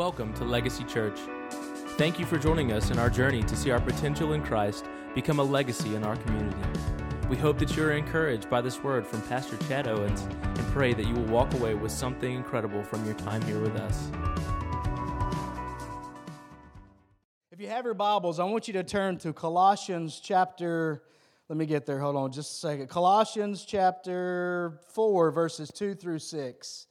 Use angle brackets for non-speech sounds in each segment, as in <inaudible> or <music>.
Welcome to Legacy Church. Thank you for joining us in our journey to see our potential in Christ become a legacy in our community. We hope that you are encouraged by this word from Pastor Chad Owens and pray that you will walk away with something incredible from your time here with us. If you have your Bibles, I want you to turn to Colossians chapter, let me get there, hold on just a second. Colossians chapter 4, verses 2 through 6.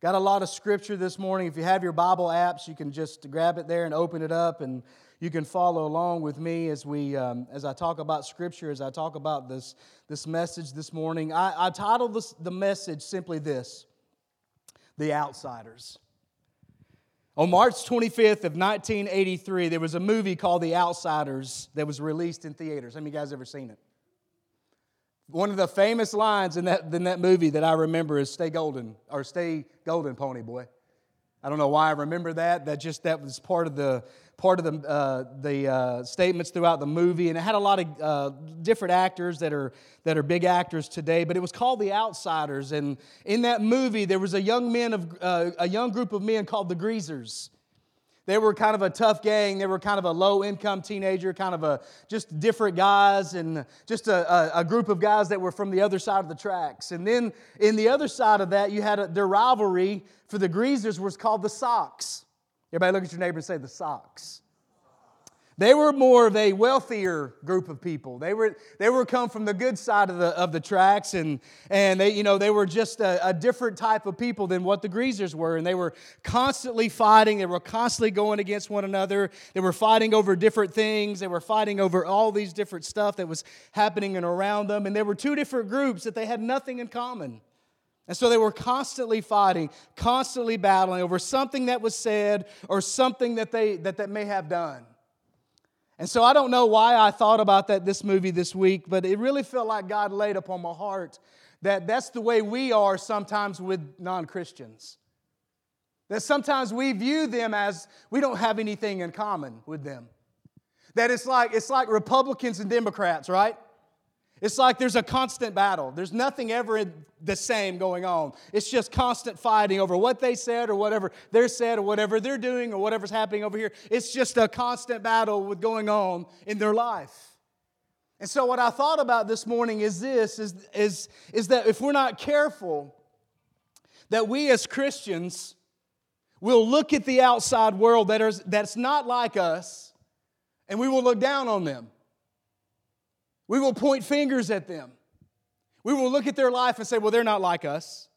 Got a lot of scripture this morning. If you have your Bible apps, you can just grab it there and open it up, and you can follow along with me as we um, as I talk about scripture, as I talk about this this message this morning. I, I titled this, the message simply this: "The Outsiders." On March 25th of 1983, there was a movie called The Outsiders that was released in theaters. Have you guys ever seen it? One of the famous lines in that, in that movie that I remember is "Stay golden" or "Stay golden, Ponyboy." I don't know why I remember that. That just that was part of the part of the uh, the uh, statements throughout the movie, and it had a lot of uh, different actors that are that are big actors today. But it was called The Outsiders, and in that movie there was a young men of uh, a young group of men called the Greasers. They were kind of a tough gang. They were kind of a low income teenager, kind of a just different guys, and just a, a, a, group of guys that were from the other side of the tracks. And then in the other side of that, you had a, their rivalry for the Greasers was called the Socs. Everybody look at your neighbor and say, the Socs. They were more of a wealthier group of people. They were, they were come from the good side of the, of the tracks, and, and they, you know, they were just a, a different type of people than what the greasers were. And they were constantly fighting. They were constantly going against one another. They were fighting over different things. They were fighting over all these different stuff that was happening and around them. And there were two different groups that they had nothing in common. And so they were constantly fighting, constantly battling over something that was said or something that they that, that may have done. And so I don't know why I thought about that this movie this week, but it really felt like God laid upon my heart that that's the way we are sometimes with non Christians. That sometimes we view them as we don't have anything in common with them. That it's like, it's like Republicans and Democrats, right? It's like there's a constant battle. There's nothing ever the same going on. It's just constant fighting over what they said or whatever they're said or whatever they're doing or whatever's happening over here. It's just a constant battle with going on in their life. And so what I thought about this morning is this is, is, is that if we're not careful, that we as Christians will look at the outside world that is, that's not like us and we will look down on them. We will point fingers at them. We will look at their life and say, well, they're not like us.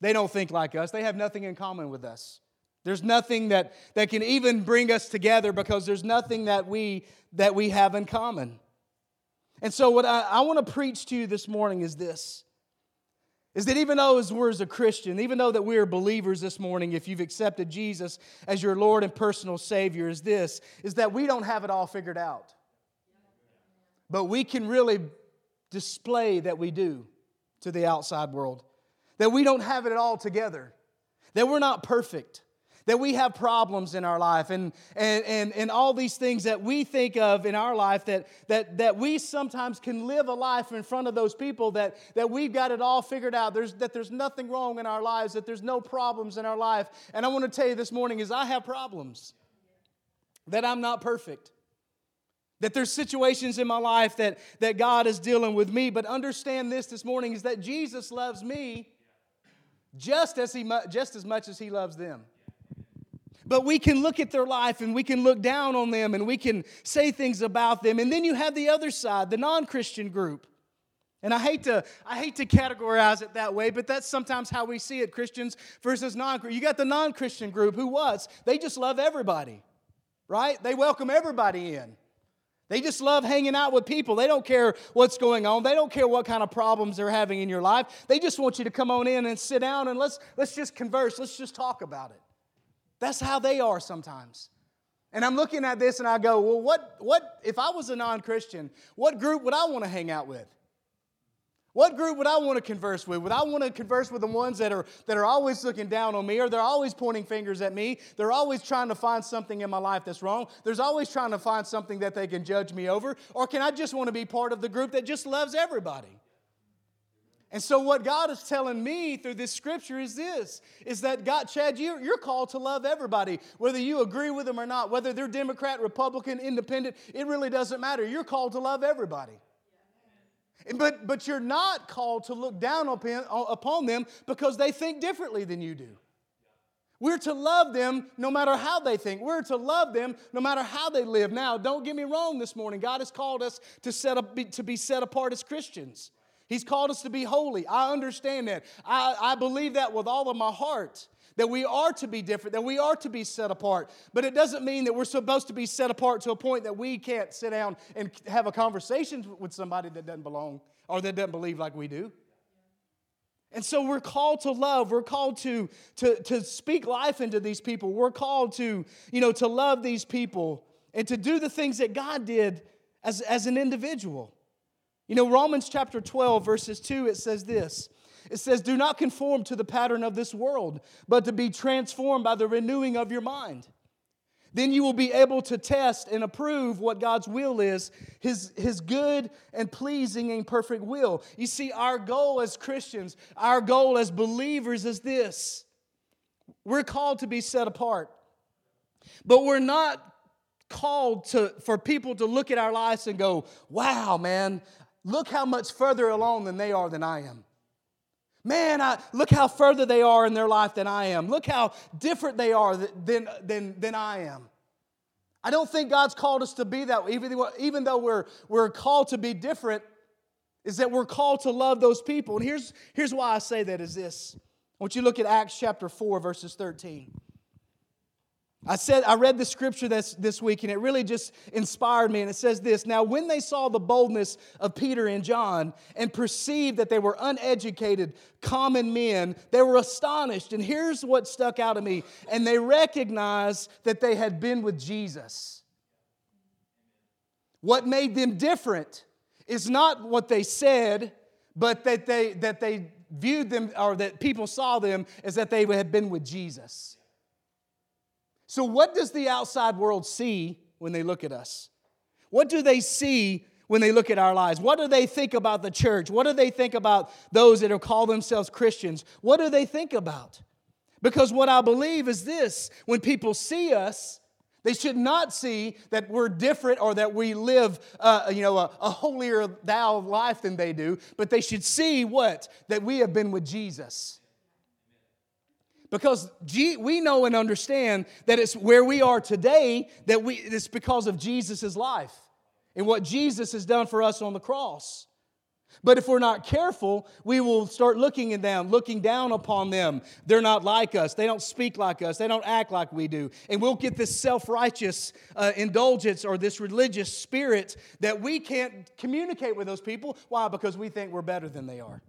They don't think like us. They have nothing in common with us. There's nothing that, that can even bring us together because there's nothing that we, that we have in common. And so, what I, I want to preach to you this morning is this is that even though as we're as a Christian, even though that we are believers this morning, if you've accepted Jesus as your Lord and personal Savior, is this, is that we don't have it all figured out but we can really display that we do to the outside world. That we don't have it all together, that we're not perfect, that we have problems in our life, and, and, and, and all these things that we think of in our life, that, that, that we sometimes can live a life in front of those people that, that we've got it all figured out, there's, that there's nothing wrong in our lives, that there's no problems in our life. And I want to tell you this morning is I have problems, that I'm not perfect. That there's situations in my life that, that God is dealing with me. But understand this this morning is that Jesus loves me just as, he, just as much as He loves them. But we can look at their life and we can look down on them and we can say things about them. And then you have the other side, the non Christian group. And I hate to I hate to categorize it that way, but that's sometimes how we see it Christians versus non-Christian. You got the non Christian group who was, they just love everybody, right? They welcome everybody in. They just love hanging out with people. They don't care what's going on. They don't care what kind of problems they're having in your life. They just want you to come on in and sit down and let's, let's just converse. Let's just talk about it. That's how they are sometimes. And I'm looking at this and I go, well, what, what if I was a non Christian, what group would I want to hang out with? What group would I want to converse with? Would I want to converse with the ones that are, that are always looking down on me, or they're always pointing fingers at me? They're always trying to find something in my life that's wrong. There's always trying to find something that they can judge me over. Or can I just want to be part of the group that just loves everybody? And so what God is telling me through this scripture is this, is that God, Chad, you're, you're called to love everybody, whether you agree with them or not, whether they're Democrat, Republican, Independent, it really doesn't matter. You're called to love everybody. But, but you're not called to look down upon, them because they think differently than you do. We're to love them no matter how they think. We're to love them no matter how they live. Now, don't get me wrong this morning. God has called us to, set up, to be set apart as Christians. He's called us to be holy. I understand that. I, I believe that with all of my heart. That we are to be different, that we are to be set apart. But it doesn't mean that we're supposed to be set apart to a point that we can't sit down and have a conversation with somebody that doesn't belong or that doesn't believe like we do. And so we're called to love. We're called to, to, to speak life into these people. We're called to, you know, to love these people and to do the things that God did as, as an individual. You know, Romans chapter 12, verses 2, it says this It says, Do not conform to the pattern of this world, but to be transformed by the renewing of your mind. Then you will be able to test and approve what God's will is, his, his good and pleasing and perfect will. You see, our goal as Christians, our goal as believers is this we're called to be set apart. But we're not called to, for people to look at our lives and go, wow, man, Look how much further along than they are than I am. Man, I, look how further they are in their life than I am. Look how different they are than, than, than I am. I don't think God's called us to be that way, even, even though we're, we're called to be different, is that we're called to love those people. And here's, here's why I say that is this. I want you to look at Acts chapter 4, verses 13. I said I read the scripture this, this week and it really just inspired me. And it says this Now, when they saw the boldness of Peter and John and perceived that they were uneducated, common men, they were astonished. And here's what stuck out of me and they recognized that they had been with Jesus. What made them different is not what they said, but that they, that they viewed them or that people saw them as that they had been with Jesus. So, what does the outside world see when they look at us? What do they see when they look at our lives? What do they think about the church? What do they think about those that called themselves Christians? What do they think about? Because what I believe is this when people see us, they should not see that we're different or that we live, uh, you know, a, a holier thou life than they do, but they should see what? That we have been with Jesus. Because we know and understand that it's where we are today, that we, it's because of Jesus' life and what Jesus has done for us on the cross. But if we're not careful, we will start looking at them, looking down upon them. They're not like us. They don't speak like us. They don't act like we do. And we'll get this self righteous uh, indulgence or this religious spirit that we can't communicate with those people. Why? Because we think we're better than they are.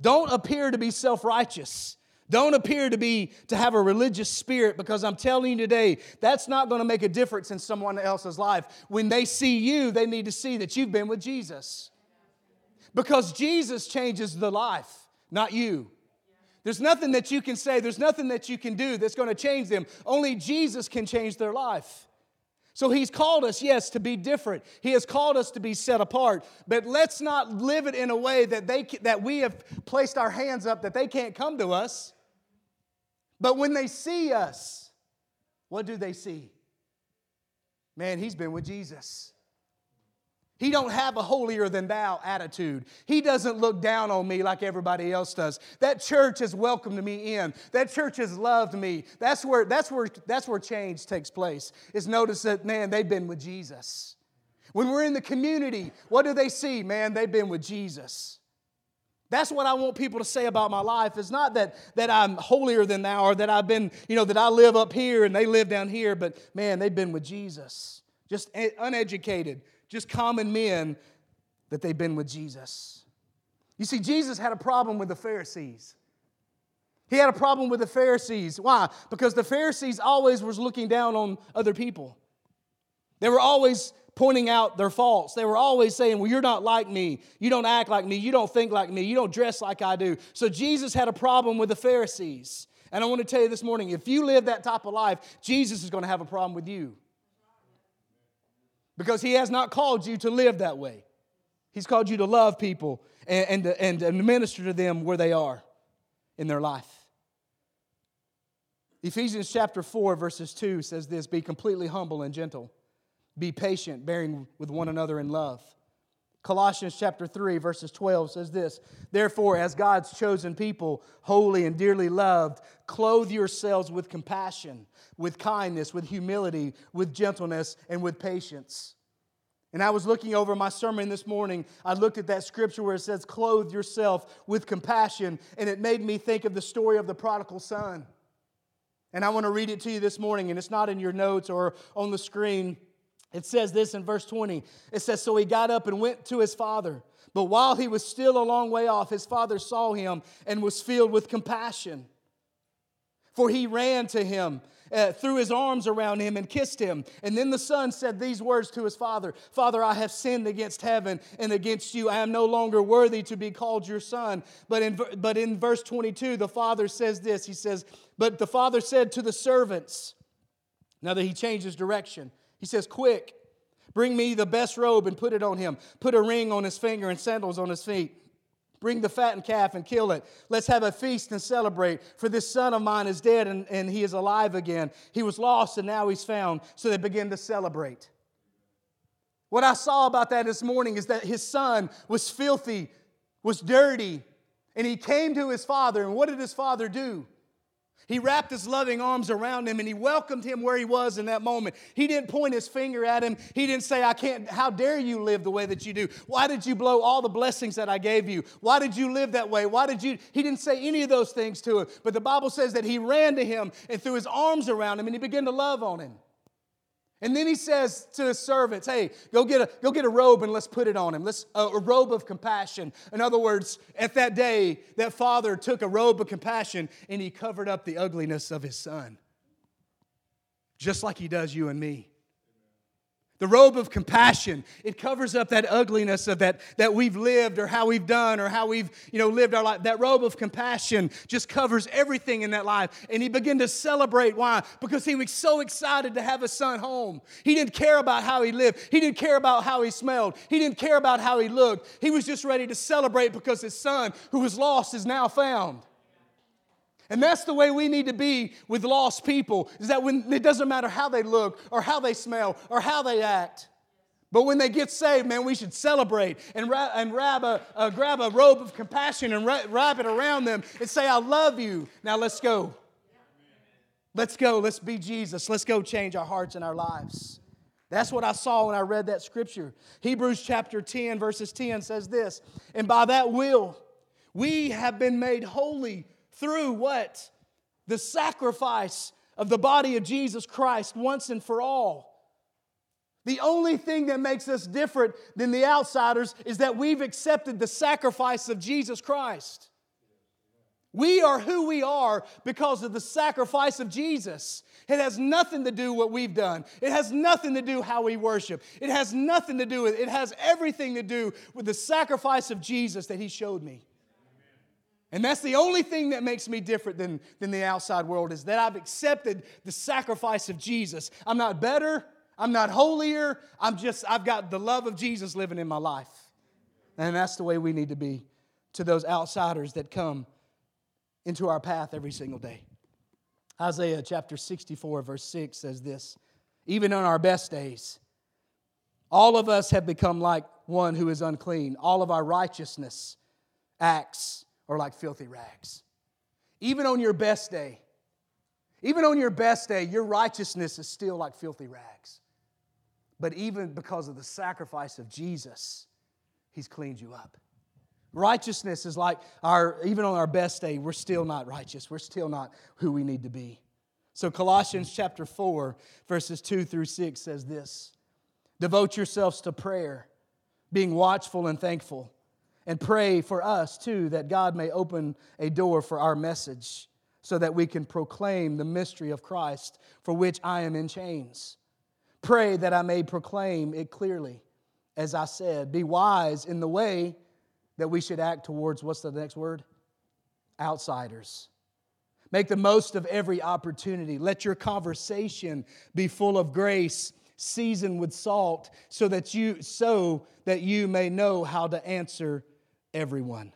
Don't appear to be self-righteous. Don't appear to be to have a religious spirit because I'm telling you today that's not going to make a difference in someone else's life. When they see you, they need to see that you've been with Jesus. Because Jesus changes the life, not you. There's nothing that you can say, there's nothing that you can do that's going to change them. Only Jesus can change their life. So he's called us, yes, to be different. He has called us to be set apart. But let's not live it in a way that, they, that we have placed our hands up that they can't come to us. But when they see us, what do they see? Man, he's been with Jesus. He don't have a holier than thou attitude. He doesn't look down on me like everybody else does. That church has welcomed me in. That church has loved me. That's where, that's where, that's where change takes place. Is notice that, man, they've been with Jesus. When we're in the community, what do they see? Man, they've been with Jesus. That's what I want people to say about my life. It's not that, that I'm holier than thou or that I've been, you know, that I live up here and they live down here, but man, they've been with Jesus. Just uneducated, just common men, that they've been with Jesus. You see, Jesus had a problem with the Pharisees. He had a problem with the Pharisees. Why? Because the Pharisees always was looking down on other people. They were always pointing out their faults. They were always saying, Well, you're not like me. You don't act like me. You don't think like me. You don't dress like I do. So Jesus had a problem with the Pharisees. And I want to tell you this morning if you live that type of life, Jesus is going to have a problem with you because He has not called you to live that way. He's called you to love people and, and, and minister to them where they are in their life. Ephesians chapter 4, verses 2 says this Be completely humble and gentle, be patient, bearing with one another in love. Colossians chapter 3, verses 12 says this Therefore, as God's chosen people, holy and dearly loved, clothe yourselves with compassion, with kindness, with humility, with gentleness, and with patience. And I was looking over my sermon this morning. I looked at that scripture where it says, Clothe yourself with compassion, and it made me think of the story of the prodigal son. And I want to read it to you this morning, and it's not in your notes or on the screen. It says this in verse 20. It says, So he got up and went to his father. But while he was still a long way off, his father saw him and was filled with compassion. For he ran to him, uh, threw his arms around him, and kissed him. And then the son said these words to his father Father, I have sinned against heaven and against you. I am no longer worthy to be called your son. But in, but in verse 22, the father says this He says, but the father said to the servants, now that he changed his direction, he says, Quick, bring me the best robe and put it on him. Put a ring on his finger and sandals on his feet. Bring the fattened calf and kill it. Let's have a feast and celebrate. For this son of mine is dead and, and he is alive again. He was lost and now he's found. So they begin to celebrate. What I saw about that this morning is that his son was filthy, was dirty, and he came to his father. And what did his father do? He wrapped his loving arms around him and he welcomed him where he was in that moment. He didn't point his finger at him. He didn't say, I can't, how dare you live the way that you do? Why did you blow all the blessings that I gave you? Why did you live that way? Why did you? He didn't say any of those things to him. But the Bible says that he ran to him and threw his arms around him and he began to love on him. And then he says to his servants, Hey, go get a, go get a robe and let's put it on him. Let's, uh, a robe of compassion. In other words, at that day, that father took a robe of compassion and he covered up the ugliness of his son, just like he does you and me. The robe of compassion, it covers up that ugliness of that, that we've lived or how we've done or how we've you know, lived our life. That robe of compassion just covers everything in that life. And he began to celebrate. Why? Because he was so excited to have a son home. He didn't care about how he lived, he didn't care about how he smelled, he didn't care about how he looked. He was just ready to celebrate because his son, who was lost, is now found. And that's the way we need to be with lost people is that when it doesn't matter how they look or how they smell or how they act. But when they get saved, man, we should celebrate and, ra- and grab, a, uh, grab a robe of compassion and ra- wrap it around them and say, I love you. Now let's go. Let's go. Let's be Jesus. Let's go change our hearts and our lives. That's what I saw when I read that scripture. Hebrews chapter 10, verses 10 says this And by that will, we have been made holy through what? The sacrifice of the body of Jesus Christ once and for all. The only thing that makes us different than the outsiders is that we've accepted the sacrifice of Jesus Christ. We are who we are because of the sacrifice of Jesus. It has nothing to do with what we've done. It has nothing to do how we worship. It has nothing to do with it has everything to do with the sacrifice of Jesus that he showed me. And that's the only thing that makes me different than, than the outside world is that I've accepted the sacrifice of Jesus. I'm not better, I'm not holier, I'm just, I've got the love of Jesus living in my life. And that's the way we need to be to those outsiders that come into our path every single day. Isaiah chapter 64, verse 6 says this Even on our best days, all of us have become like one who is unclean. All of our righteousness acts are like filthy rags. Even on your best day, even on your best day, your righteousness is still like filthy rags. But even because of the sacrifice of Jesus, He's cleaned you up. Righteousness is like our, even on our best day, we're still not righteous. We're still not who we need to be. So, Colossians chapter 4, verses 2 through 6 says this Devote yourselves to prayer, being watchful and thankful and pray for us too that God may open a door for our message so that we can proclaim the mystery of Christ for which I am in chains. Pray that I may proclaim it clearly. As I said, be wise in the way that we should act towards what's the next word? Outsiders. Make the most of every opportunity. Let your conversation be full of grace seasoned with salt, so that you so that you may know how to answer everyone.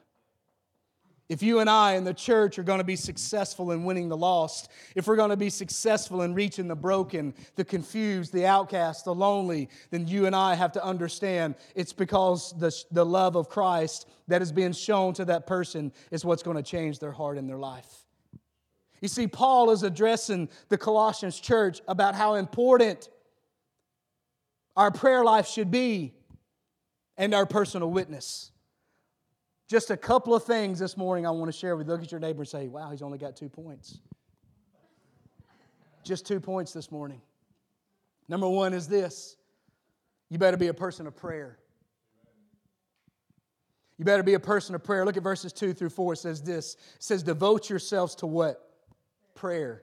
If you and I in the church are going to be successful in winning the lost, if we're going to be successful in reaching the broken, the confused, the outcast, the lonely, then you and I have to understand it's because the, the love of Christ that is being shown to that person is what's going to change their heart and their life. You see, Paul is addressing the Colossians church about how important our prayer life should be and our personal witness. Just a couple of things this morning I want to share with you. Look at your neighbor and say, Wow, he's only got two points. Just two points this morning. Number one is this you better be a person of prayer. You better be a person of prayer. Look at verses 2 through 4. It says this It says, Devote yourselves to what? Prayer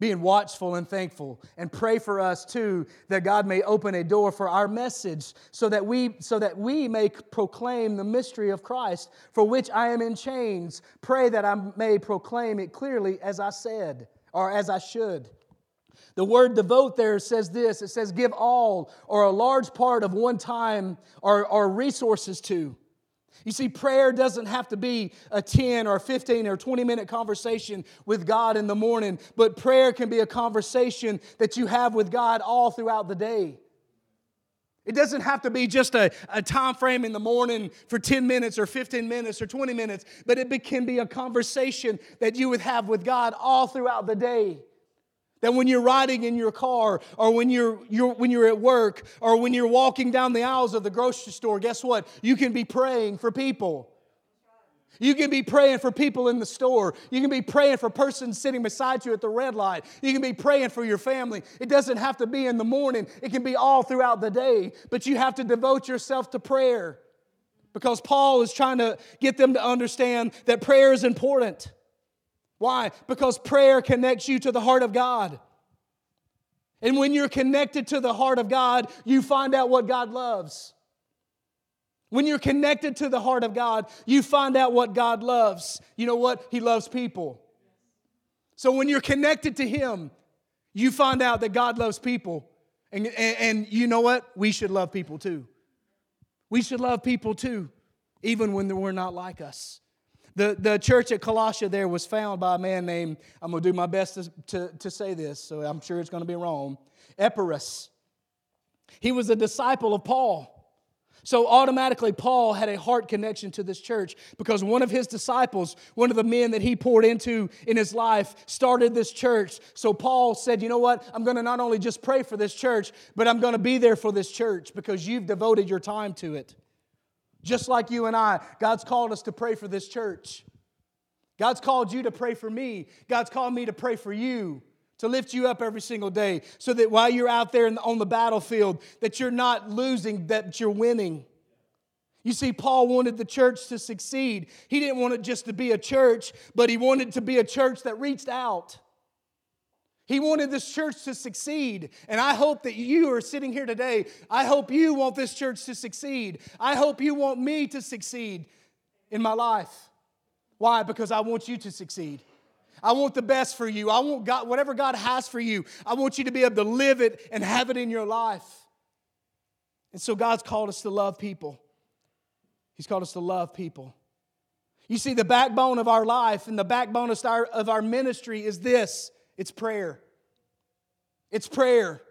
being watchful and thankful. And pray for us too that god may open a door for our message so that we so that we may proclaim the mystery of christ for which i am in chains. Pray that i may proclaim it clearly as i said or as i should. The word devote there says this. It says give all or a large part of one time or, or resources to you see, prayer doesn't have to be a 10 or 15 or 20 minute conversation with God in the morning, but prayer can be a conversation that you have with God all throughout the day. It doesn't have to be just a, a time frame in the morning for 10 minutes or 15 minutes or 20 minutes, but it can be a conversation that you would have with God all throughout the day. That when you're riding in your car, or when you're, you're, when you're at work, or when you're walking down the aisles of the grocery store, guess what? You can be praying for people. You can be praying for people in the store. You can be praying for persons sitting beside you at the red light. You can be praying for your family. It doesn't have to be in the morning, it can be all throughout the day. But you have to devote yourself to prayer because Paul is trying to get them to understand that prayer is important. Why? Because prayer connects you to the heart of God. And when you're connected to the heart of God, you find out what God loves. When you're connected to the heart of God, you find out what God loves. You know what? He loves people. So when you're connected to Him, you find out that God loves people. And, and, and, you know what? We should love people too. We should love people too, even when we're not like us. The, the church at Colossia there was found by a man named, I'm going to do my best to, to, to say this, so I'm sure it's going to be wrong, Epaphras. He was a disciple of Paul. So automatically, Paul had a heart connection to this church because one of his disciples, one of the men that he poured into in his life, started this church. So Paul said, You know what? I'm going to not only just pray for this church, but I'm going to be there for this church because you've devoted your time to it. Just like you and I, God's called us to pray for this church. God's called you to pray for me. God's called me to pray for you, to lift you up every single day, so that while you're out there on the battlefield, that you're not losing, that you're winning. You see, Paul wanted the church to succeed. He didn't want it just to be a church, but he wanted to be a church that reached out. He wanted this church to succeed. And I hope that you are sitting here today. I hope you want this church to succeed. I hope you want me to succeed in my life. Why? Because I want you to succeed. I want the best for you. I want God, whatever God has for you, I want you to be able to live it and have it in your life. And so God's called us to love people. He's called us to love people. You see, the backbone of our life and the backbone of our, of our ministry is this it's prayer. It's prayer.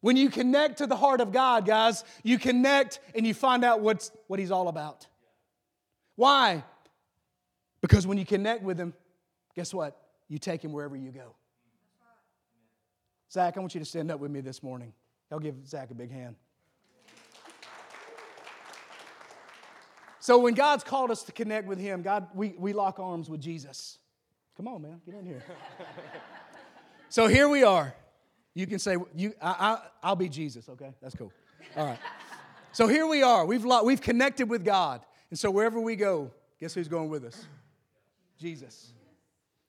When you connect to the heart of God, guys, you connect and you find out what's, what He's all about. Why? Because when you connect with Him, guess what? You take Him wherever you go. Zach, I want you to stand up with me this morning. I'll give Zach a big hand. So when God's called us to connect with Him, God, we, we lock arms with Jesus. Come on, man, get in here. <laughs> so here we are. You can say, you, I, I, will be Jesus, okay? That's cool. All right. So here we are. We've, we've connected with God. And so wherever we go, guess who's going with us? Jesus.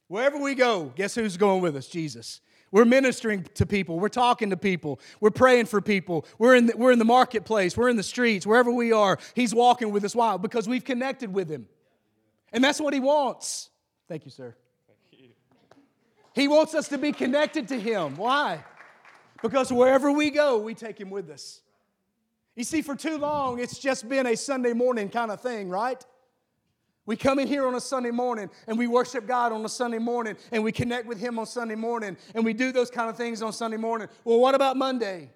Wherever we go, guess who's going with us? Jesus. We're ministering to people. We're talking to people. We're praying for people. We're in the, we're in the marketplace. We're in the streets. Wherever we are, He's walking with us. Why? Because we've connected with Him. And that's what He wants. Thank you, sir. He wants us to be connected to Him. Why? Because wherever we go, we take him with us. You see, for too long, it's just been a Sunday morning kind of thing, right? We come in here on a Sunday morning and we worship God on a Sunday morning and we connect with Him on Sunday morning and we do those kind of things on Sunday morning. Well, what about Monday?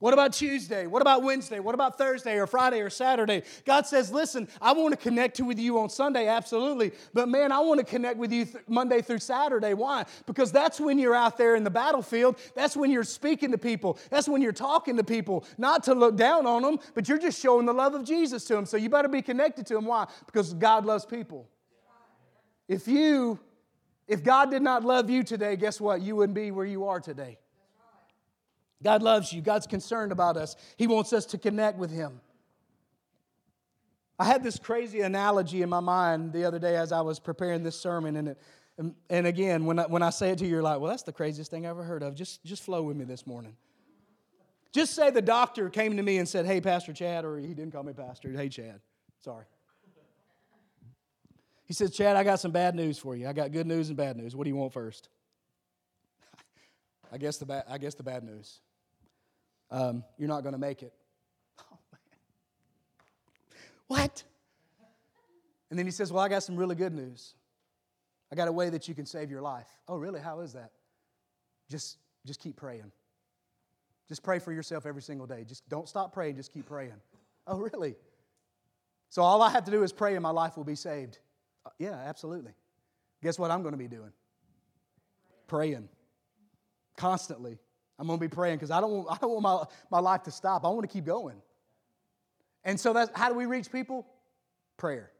What about Tuesday? What about Wednesday? What about Thursday or Friday or Saturday? God says, Listen, I want to connect with you on Sunday, absolutely. But man, I want to connect with you th- Monday through Saturday. Why? Because that's when you're out there in the battlefield. That's when you're speaking to people. That's when you're talking to people, not to look down on them, but you're just showing the love of Jesus to them. So you better be connected to them. Why? Because God loves people. If you, if God did not love you today, guess what? You wouldn't be where you are today. God loves you. God's concerned about us. He wants us to connect with Him. I had this crazy analogy in my mind the other day as I was preparing this sermon, and, it, and, and again, when I, when I say it to you, you're like, well, that's the craziest thing I've ever heard of. Just, just flow with me this morning. Just say the doctor came to me and said, hey, Pastor Chad, or he didn't call me Pastor. Hey, Chad. Sorry. He says, Chad, I got some bad news for you. I got good news and bad news. What do you want first? <laughs> I guess the, I guess the bad news um, you're not going to make it. Oh, what? And then he says, Well, I got some really good news. I got a way that you can save your life. Oh, really? How is that? Just, just keep praying. Just pray for yourself every single day. Just don't stop praying, just keep praying. Oh, really? So all I have to do is pray and my life will be saved. Uh, yeah, absolutely. Guess what I'm going to be doing? Praying constantly. I'm going to be praying because I don't want, <laughs> I don't want my, my life to stop. I want to keep going. And so that's how do we reach people? Prayer.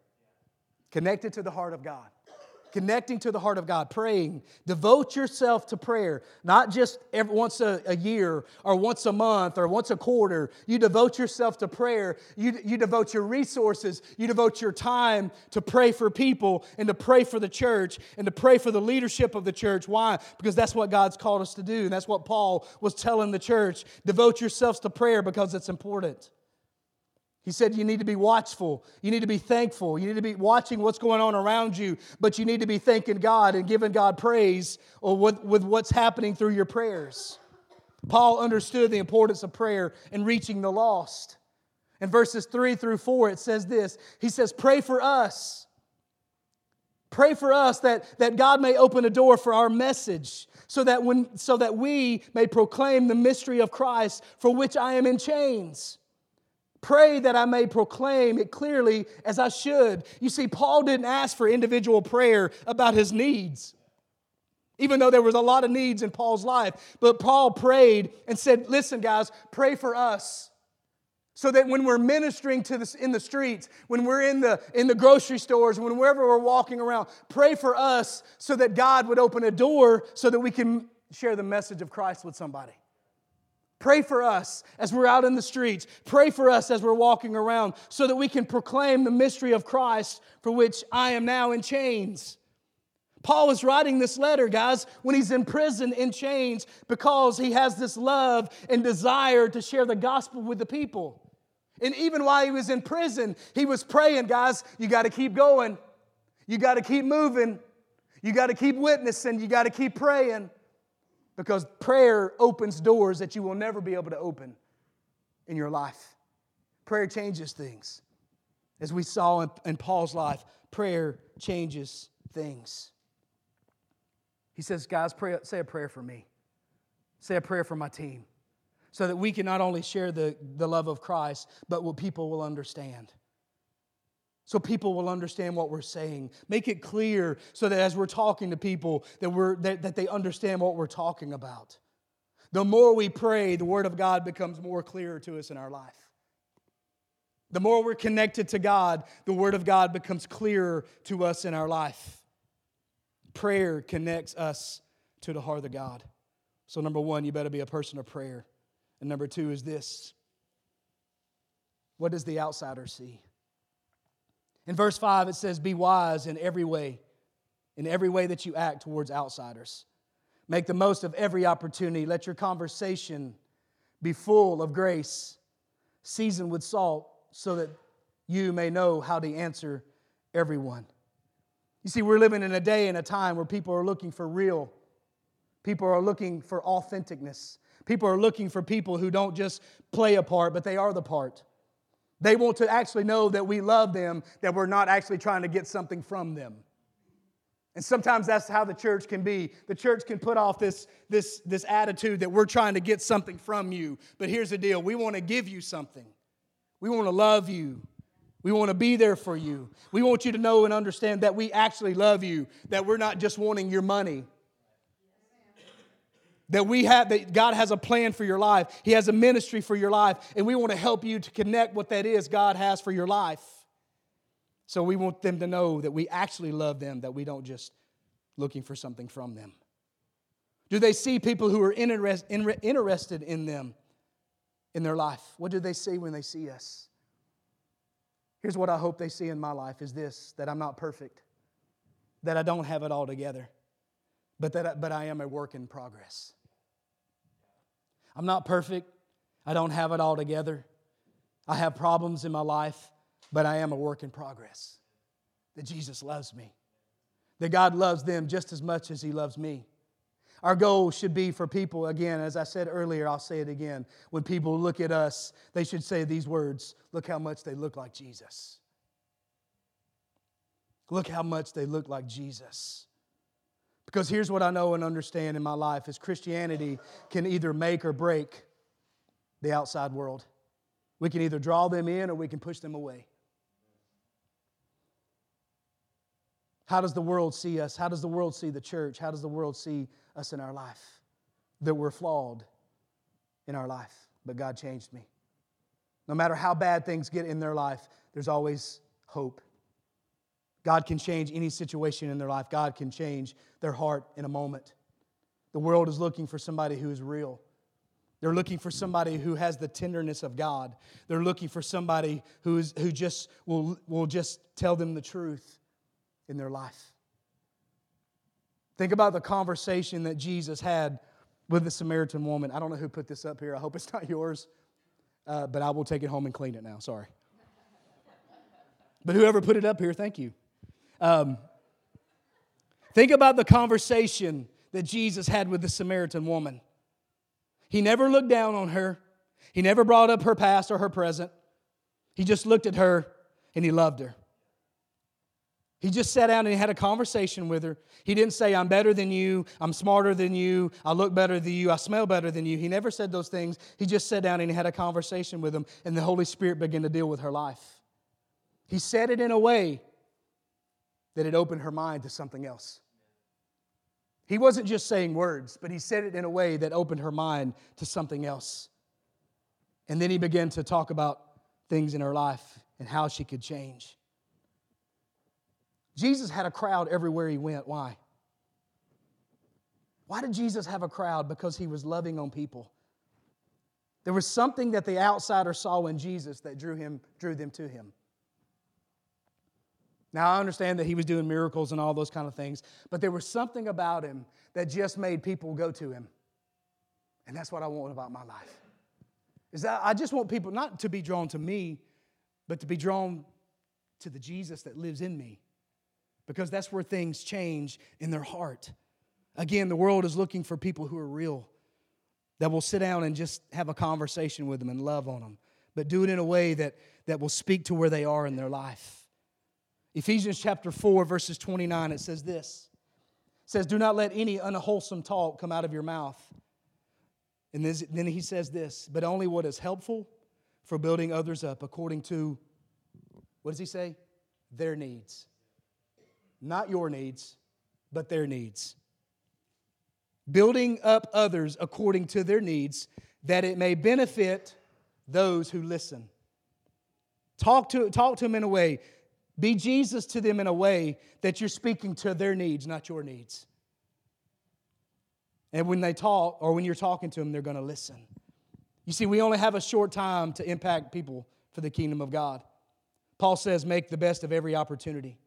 Connected to the heart of God connecting to the heart of God, praying. Devote yourself to prayer, not just every, once a, a, year or once a month or once a quarter. You devote yourself to prayer. You, you devote your resources. You devote your time to pray for people and to pray for the church and to pray for the leadership of the church. Why? Because that's what God's called us to do. And that's what Paul was telling the church. Devote yourselves to prayer because it's important. He said you need to be watchful. You need to be thankful. You need to be watching what's going on around you, but you need to be thanking God and giving God praise or with, what's happening through your prayers. Paul understood the importance of prayer and reaching the lost. In verses 3 through 4, it says this He says, Pray for us. Pray for us that, that God may open a door for our message so that, when, so that we may proclaim the mystery of Christ for which I am in chains. Pray that I may proclaim it clearly as I should. You see, Paul didn't ask for individual prayer about his needs, even though there was a lot of needs in Paul's life. But Paul prayed and said, Listen, guys, pray for us. So that when we're ministering to this in the streets, when we're in the, in the grocery stores, when wherever we're walking around, pray for us so that God would open a door so that we can share the message of Christ with somebody. Pray for us as we're out in the streets. Pray for us as we're walking around so that we can proclaim the mystery of Christ for which I am now in chains. Paul is writing this letter, guys, when he's in prison in chains because he has this love and desire to share the gospel with the people. And even while he was in prison, he was praying, guys, you got to keep going. You got to keep moving. You got to keep witnessing. You got to keep praying because prayer opens doors that you will never be able to open in your life. Prayer changes things. As we saw in, in Paul's life, prayer changes things. He says, Guys, pray, say a prayer for me, say a prayer for my team, so that we can not only share the, the love of Christ, but what people will understand so people will understand what we're saying. Make it clear so that as we're talking to people, that, we're, that, that they understand what we're talking about. The more we pray, the Word of God becomes more clear to us in our life. The more we're connected to God, the Word of God becomes clearer to us in our life. Prayer connects us to the heart of God. So, number one, you better be a person of prayer. And number two is this what does the outsider see? In verse 5, it says, Be wise in every way, in every way that you act towards outsiders. Make the most of every opportunity. Let your conversation be full of grace, seasoned with salt, so that you may know how to answer everyone. You see, we're living in a day and a time where people are looking for real, People are looking for authenticness. People are looking for people who don't just play a part, but they are the part. They want to actually know that we love them, that we're not actually trying to get something from them. And sometimes that's how the church can be. The church can put off this, this, this attitude that we're trying to get something from you. But here's the deal we want to give you something, we want to love you. We want to be there for you. We want you to know and understand that we actually love you, that we're not just wanting your money. That we have that God has a plan for your life. He has a ministry for your life, and we want to help you to connect what that is God has for your life. So we want them to know that we actually love them, that we don't just looking for something from them. Do they see people who are interest, interested in them in their life? What do they see when they see us? Here's what I hope they see in my life is this that I'm not perfect, that I don't have it all together, but that I, but I am a work in progress. I'm not perfect. I don't have it all together. I have problems in my life but I am a work in progress. That Jesus loves me, that God loves them just as much as He loves me. Our goal should be for people, again, as I said earlier, I'll say it again. When people look at us, they should say these words Look how much they look like Jesus. Look how much they look like Jesus. Because here's what I know and understand in my life is Christianity can either make or break the outside world. We can either draw them in or we can push them away. How does the world see us? How does the world see the church? How does the world see us in our life? That we're flawed in our life, but God changed me. No matter how bad things get in their life, there's always hope. God can change any situation in their life, God can change their heart in a moment. The world is looking for somebody who is real. They're looking for somebody who has the tenderness of God. They're looking for somebody who, is, who just will, will just tell them the truth in their life. Think about the conversation that Jesus had with the Samaritan woman. I don't know who put this up here. I hope it's not yours, uh, but I will take it home and clean it now. Sorry. But whoever put it up here, thank you. Um, think about the conversation that Jesus had with the Samaritan woman. He never looked down on her, he never brought up her past or her present. He just looked at her and he loved her. He just sat down and he had a conversation with her. He didn't say, I'm better than you, I'm smarter than you, I look better than you, I smell better than you. He never said those things. He just sat down and he had a conversation with him, and the Holy Spirit began to deal with her life. He said it in a way that it opened her mind to something else. He wasn't just saying words, but he said it in a way that opened her mind to something else. And then he began to talk about things in her life and how she could change. Jesus had a crowd everywhere he went. Why? Why did Jesus have a crowd? Because he was loving on people. There was something that the outsider saw in Jesus that drew, him, drew them to him. Now, I understand that he was doing miracles and all those kind of things, but there was something about him that just made people go to him. And that's what I want about my life. Is that I just want people not to be drawn to me, but to be drawn to the Jesus that lives in me because that's where things change in their heart. Again, the world is looking for people who are real, that will sit down and just have a conversation with them and love on them, but do it in a way that, that will speak to where they are in their life. Ephesians chapter 4, verses 29, it says this. It says, Do not let any unwholesome talk come out of your mouth. And then he says this, but only what is helpful for building others up according to, what does he say? Their needs not your needs, but their needs. Building up others according to their needs, that it may benefit those who listen. Talk to, talk to them in a way, be Jesus to them in a way that you're speaking to their needs, not your needs. And when they talk, or when you're talking to them, they're going to listen. You see, we only have a short time to impact people for the kingdom of God. Paul says, make the best of every opportunity.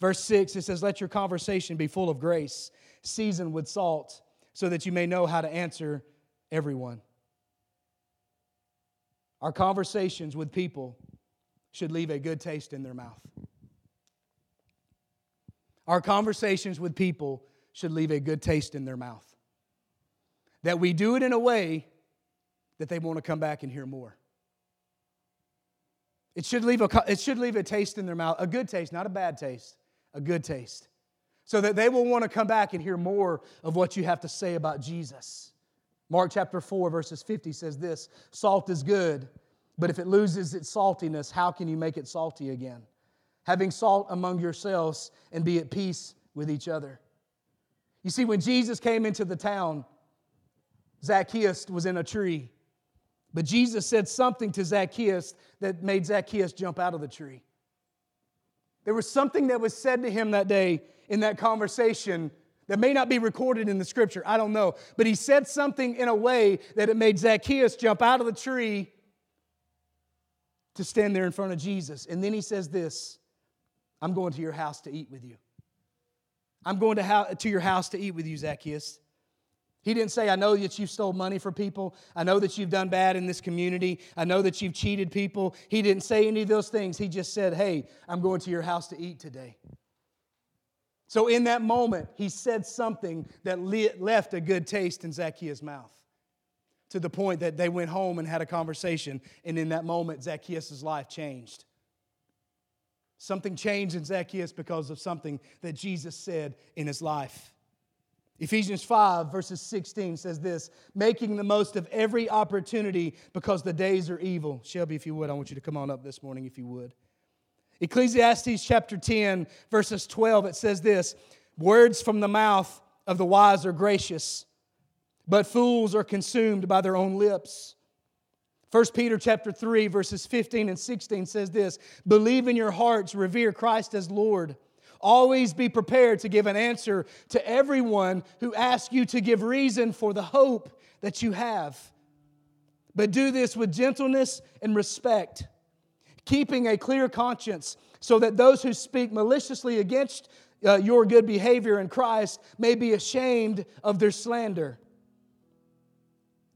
Verse 6, it says, Let your conversation be full of grace, seasoned with salt, so that you may know how to answer everyone. Our conversations with people should leave a good taste in their mouth. Our conversations with people should leave a good taste in their mouth. that we do it in a way that they want to come back and hear more. It should leave a, it should leave a taste in their mouth, a good taste, not a bad taste, a good taste, so that they will want to come back and hear more of what you have to say about Jesus. Mark chapter 4, verses 50 says this Salt is good, but if it loses its saltiness, how can you make it salty again? Having salt among yourselves and be at peace with each other. You see, when Jesus came into the town, Zacchaeus was in a tree. But Jesus said something to Zacchaeus that made Zacchaeus jump out of the tree. There was something that was said to him that day in that conversation that may not be recorded in the scripture. I don't know. But he said something in a way that it made Zacchaeus jump out of the tree to stand there in front of Jesus. And then he says this I'm going to your house to eat with you. I'm going to, to your house to eat with you, Zacchaeus. He didn't say, I know that you've stole money from people. I know that you've done bad in this community. I know that you've cheated people. He didn't say any of those things. He just said, Hey, I'm going to your house to eat today. So, in that moment, he said something that left a good taste in Zacchaeus' mouth to the point that they went home and had a conversation. And in that moment, Zacchaeus' life changed. Something changed in Zacchaeus because of something that Jesus said in his life. Ephesians 5, verses 16 says this making the most of every opportunity because the days are evil. Shelby, if you would, I want you to come on up this morning, if you would. Ecclesiastes chapter 10, verses 12, it says this Words from the mouth of the wise are gracious, but fools are consumed by their own lips. 1 Peter chapter 3, verses 15 and 16 says this Believe in your hearts, revere Christ as Lord. Always be prepared to give an answer to everyone who asks you to give reason for the hope that you have. But do this with gentleness and respect, keeping a clear conscience, so that those who speak maliciously against uh, your good behavior in Christ may be ashamed of their slander.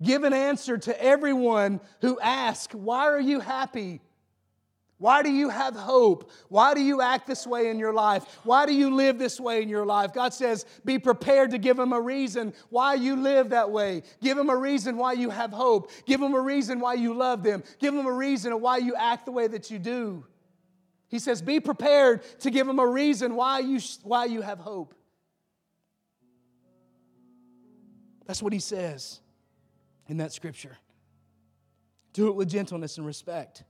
Give an answer to everyone who asks, Why are you happy? Why do you have hope? Why do you act this way in your life? Why do you live this way in your life? God says, be prepared to give them a reason why you live that way. Give them a reason why you have hope. Give them a reason why you love them. Give them a reason why you act the way that you do. He says, be prepared to give them a reason why you, why you have hope. That's what he says in that scripture. Do it with gentleness and respect.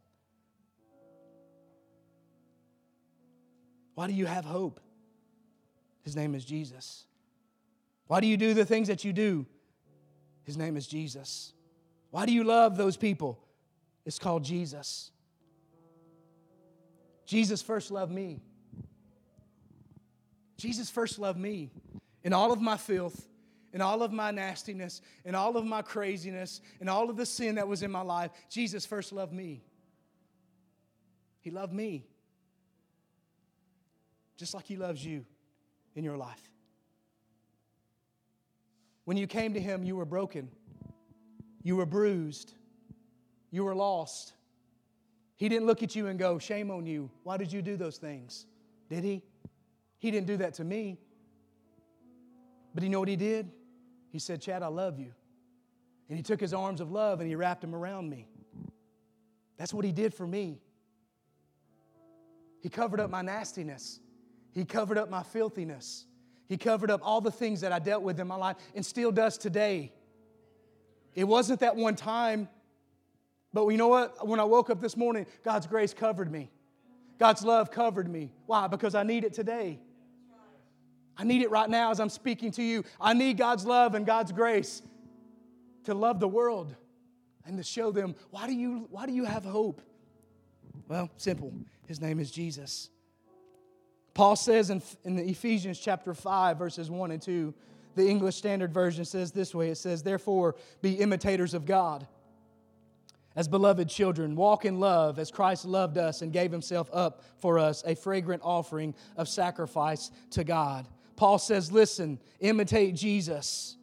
Why do you have hope? His name is Jesus. Why do you do the things that you do? His name is Jesus. Why do you love those people? It's called Jesus. Jesus first loved me. Jesus first loved me in all of my filth, in all of my nastiness, in all of my craziness, in all of the sin that was in my life. Jesus first loved me. He loved me just like He loves you in your life. When you came to Him, you were broken, you were bruised, you were lost. He didn't look at you and go, Shame on you. Why did you do those things? Did He? He didn't do that to me. But you know what He did? He said, Chad, I love you. And He took His arms of love and He wrapped them around me. That's what He did for me. He covered up my nastiness. He covered up my filthiness. He covered up all the things that I dealt with in my life and still does today. It wasn't that one time, but you know what? When I woke up this morning, God's grace covered me. God's love covered me. Why? Because I need it today. I need it right now as I'm speaking to you. I need God's love and God's grace to love the world and to show them why do you, why do you have hope? Well, simple. His name is Jesus. Paul says in, in Ephesians chapter 5, verses 1 and 2, the English Standard Version says this way it says, Therefore, be imitators of God. As beloved children, walk in love as Christ loved us and gave himself up for us, a fragrant offering of sacrifice to God. Paul says, Listen, imitate Jesus.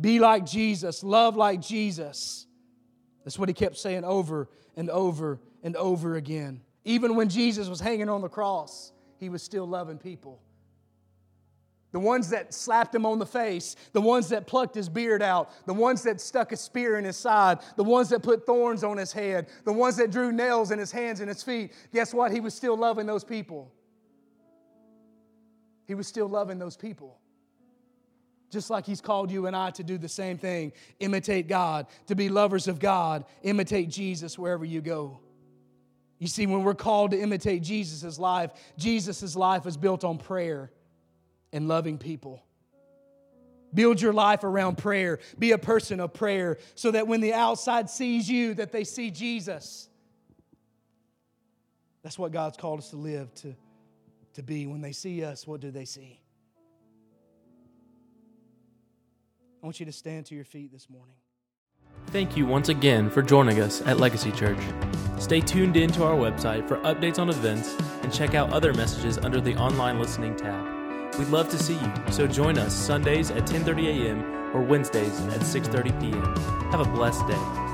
Be like Jesus. Love like Jesus. That's what he kept saying over and over and over again. Even when Jesus was hanging on the cross, he was still loving people. The ones that slapped him on the face, the ones that plucked his beard out, the ones that stuck a spear in his side, the ones that put thorns on his head, the ones that drew nails in his hands and his feet. Guess what? He was still loving those people. He was still loving those people. Just like He's called you and I to do the same thing imitate God, to be lovers of God, imitate Jesus wherever you go. You see, when we're called to imitate Jesus' life, Jesus' life is built on prayer and loving people. Build your life around prayer. Be a person of prayer so that when the outside sees you, that they see Jesus. That's what God's called us to live, to, to be. When they see us, what do they see? I want you to stand to your feet this morning. Thank you once again for joining us at Legacy Church. Stay tuned in to our website for updates on events and check out other messages under the online listening tab. We'd love to see you, so join us Sundays at 10:30 a.m. or Wednesdays at 6:30 p.m. Have a blessed day.